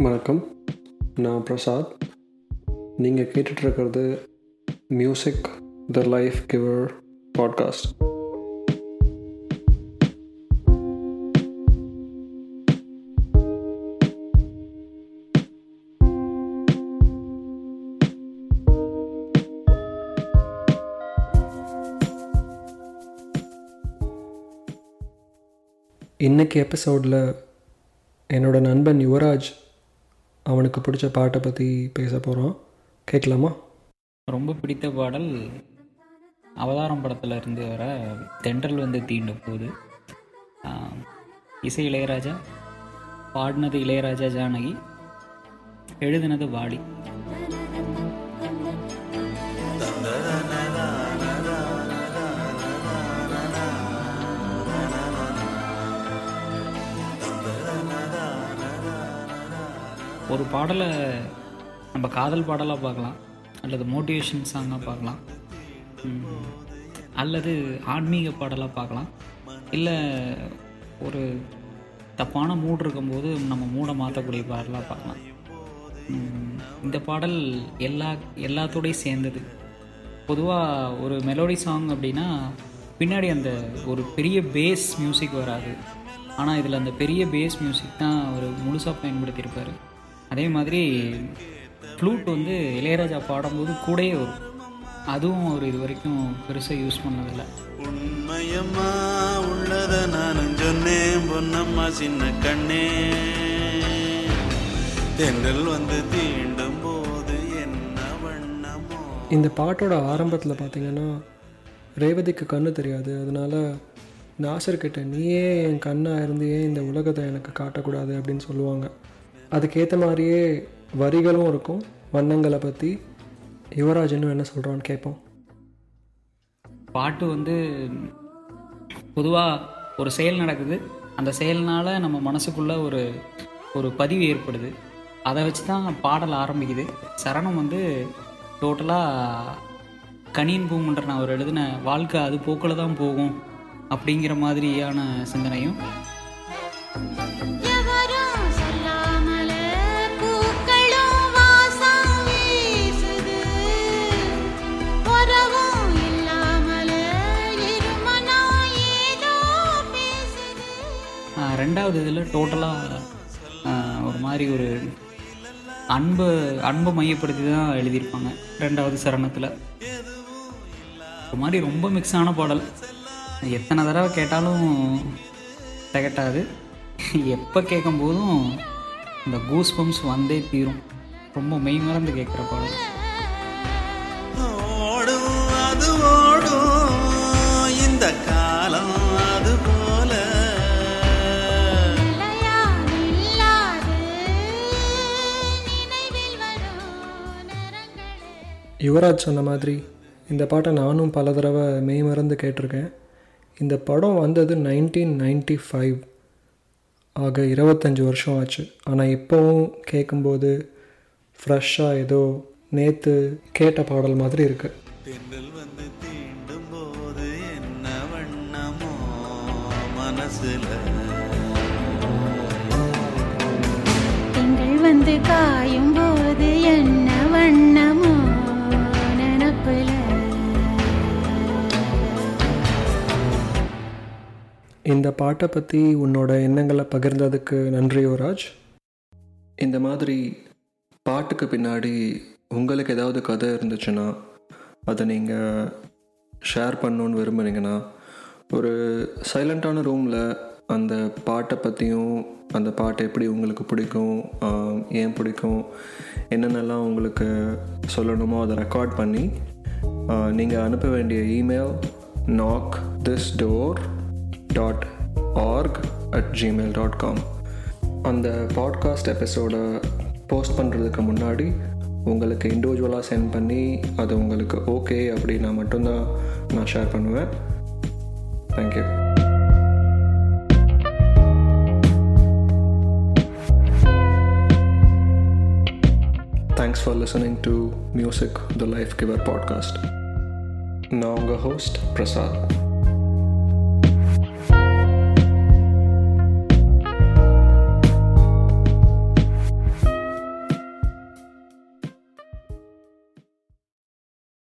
வணக்கம். நான் பிரசாத். நீங்கள் கேட்டுட்ருக்கிறது music the life giver podcast இன்னைக்கு எபிசோடில் என்னோட நண்பன் யுவராஜ் அவனுக்கு பிடிச்ச பாட்டை பற்றி பேச போகிறோம் கேட்கலாமா? ரொம்ப பிடித்த பாடல் அவதாரம் படத்தில் இருந்து வர தென்றல் வந்து தீண்டும் போது. இசை இளையராஜா பாடினது இளையராஜா ஜானகி எழுதினது வாலி. ஒரு பாடலை நம்ம காதல் பாடலாக பார்க்கலாம் அல்லது மோட்டிவேஷன் சாங்காக பார்க்கலாம் அல்லது ஆன்மீக பாடலாக பார்க்கலாம். இல்லை ஒரு தப்பான மூட் இருக்கும்போது நம்ம மூடை மாற்றக்கூடிய பாடலாக பார்க்கலாம். இந்த பாடல் எல்லா எல்லாத்தோடையும் சேர்ந்தது. பொதுவாக ஒரு மெலோடி சாங் அப்படின்னா பின்னாடி அந்த ஒரு பெரிய பேஸ் மியூசிக் வராது. ஆனால் இதில் அந்த பெரிய பேஸ் மியூசிக் தான் அவர் முழுசாக பயன்படுத்தியிருப்பார். அதே மாதிரி ஃப்ளூட் வந்து இளையராஜா பாடும்போது கூடயே வரும். அதுவும் அவர் இது வரைக்கும் பெருசாக யூஸ் பண்ணதில்லை. உண்மையம்மா உள்ளத நானும் சொன்னேன் பொன்னம்மா சின்ன கண்ணே. தென்றல் வந்து தீண்டும் போது என்ன வண்ணமோ. இந்த பாட்டோட ஆரம்பத்தில் பார்த்தீங்கன்னா ரேவதிக்கு கண்ணு தெரியாது. அதனால நாசர்கிட்ட நீயே என் கண்ணாக இருந்து ஏன் இந்த உலகத்தை எனக்கு காட்டக்கூடாது? அப்படின்னு சொல்லுவாங்க. அதுக்கேற்ற மாதிரியே வரிகளும் இருக்கும். வண்ணங்களை பற்றி யுவராஜ் என்ன சொல்கிறான்னு கேட்போம் பாட்டு வந்து பொதுவாக ஒரு செயல் நடக்குது. அந்த செயல்னால் நம்ம மனசுக்குள்ளே ஒரு ஒரு பதிவு ஏற்படுது. அதை வச்சு தான் பாடல் ஆரம்பிக்குது. சரணம் வந்து டோட்டலாக கனியின் பூமுன்ற நான் அவர் எழுதின வாழ்க்கை அது போக்கில் தான் போகும் அப்படிங்கிற மாதிரியான சிந்தனையும் ரெண்டாவது இதில் டோட்டலாக ஒரு மாதிரி ஒரு அன்பு அன்பை மையப்படுத்தி தான் எழுதியிருப்பாங்க ரெண்டாவது சரணத்தில். ஒரு மாதிரி ரொம்ப மிக்ஸான பாடல். எத்தனை தடவை கேட்டாலும் திகட்டாது. எப்போ கேட்கும்போதும் இந்த கூஸ் பம்ப்ஸ் வந்தே தீரும். ரொம்ப மெய் மறந்து கேட்குற பாடல். ஓடும் யுவராஜ் சொன்ன மாதிரி இந்த பாட்டை நானும் பல தடவை மெய் மறந்து கேட்டிருக்கேன். இந்த படம் வந்தது நைன்டீன் நைன்டி ஃபைவ் ஆக இருபத்தஞ்சி வருஷம் ஆச்சு. ஆனால் இப்போவும் கேட்கும்போது ஃப்ரெஷ்ஷாக ஏதோ நேற்று கேட்ட பாடல் மாதிரி இருக்குது தென்றல் வந்து தீண்டும் போது என்ன வண்ணமோ மனசுல. வந்து காயும் போது என்ன இந்த பாட்டை பற்றி உன்னோட எண்ணங்களை பகிர்ந்ததுக்கு நன்றி யுவராஜ். இந்த மாதிரி பாட்டுக்கு பின்னாடி உங்களுக்கு ஏதாவது கதை இருந்துச்சுன்னா அதை நீங்கள் ஷேர் பண்ணணுன்னு விரும்புனீங்கன்னா ஒரு சைலண்ட்டான ரூமில் அந்த பாட்டை பற்றியும் அந்த பாட்டு எப்படி உங்களுக்கு பிடிக்கும் ஏன் பிடிக்கும் என்னென்னலாம் உங்களுக்கு சொல்லணுமோ அதை ரெக்கார்ட் பண்ணி நீங்கள் அனுப்ப வேண்டிய email knock this door dot org at Gmail dot com அந்த பாட்காஸ்ட் எபிசோடை போஸ்ட் பண்ணுறதுக்கு முன்னாடி உங்களுக்கு இண்டிவிஜுவலாக சென்ட் பண்ணி அது உங்களுக்கு ஓகே அப்படின்னா மட்டும்தான் நான் ஷேர் பண்ணுவேன். Thank you thanks for listening to music the life giver podcast நான் உங்கள் ஹோஸ்ட் பிரசாத்.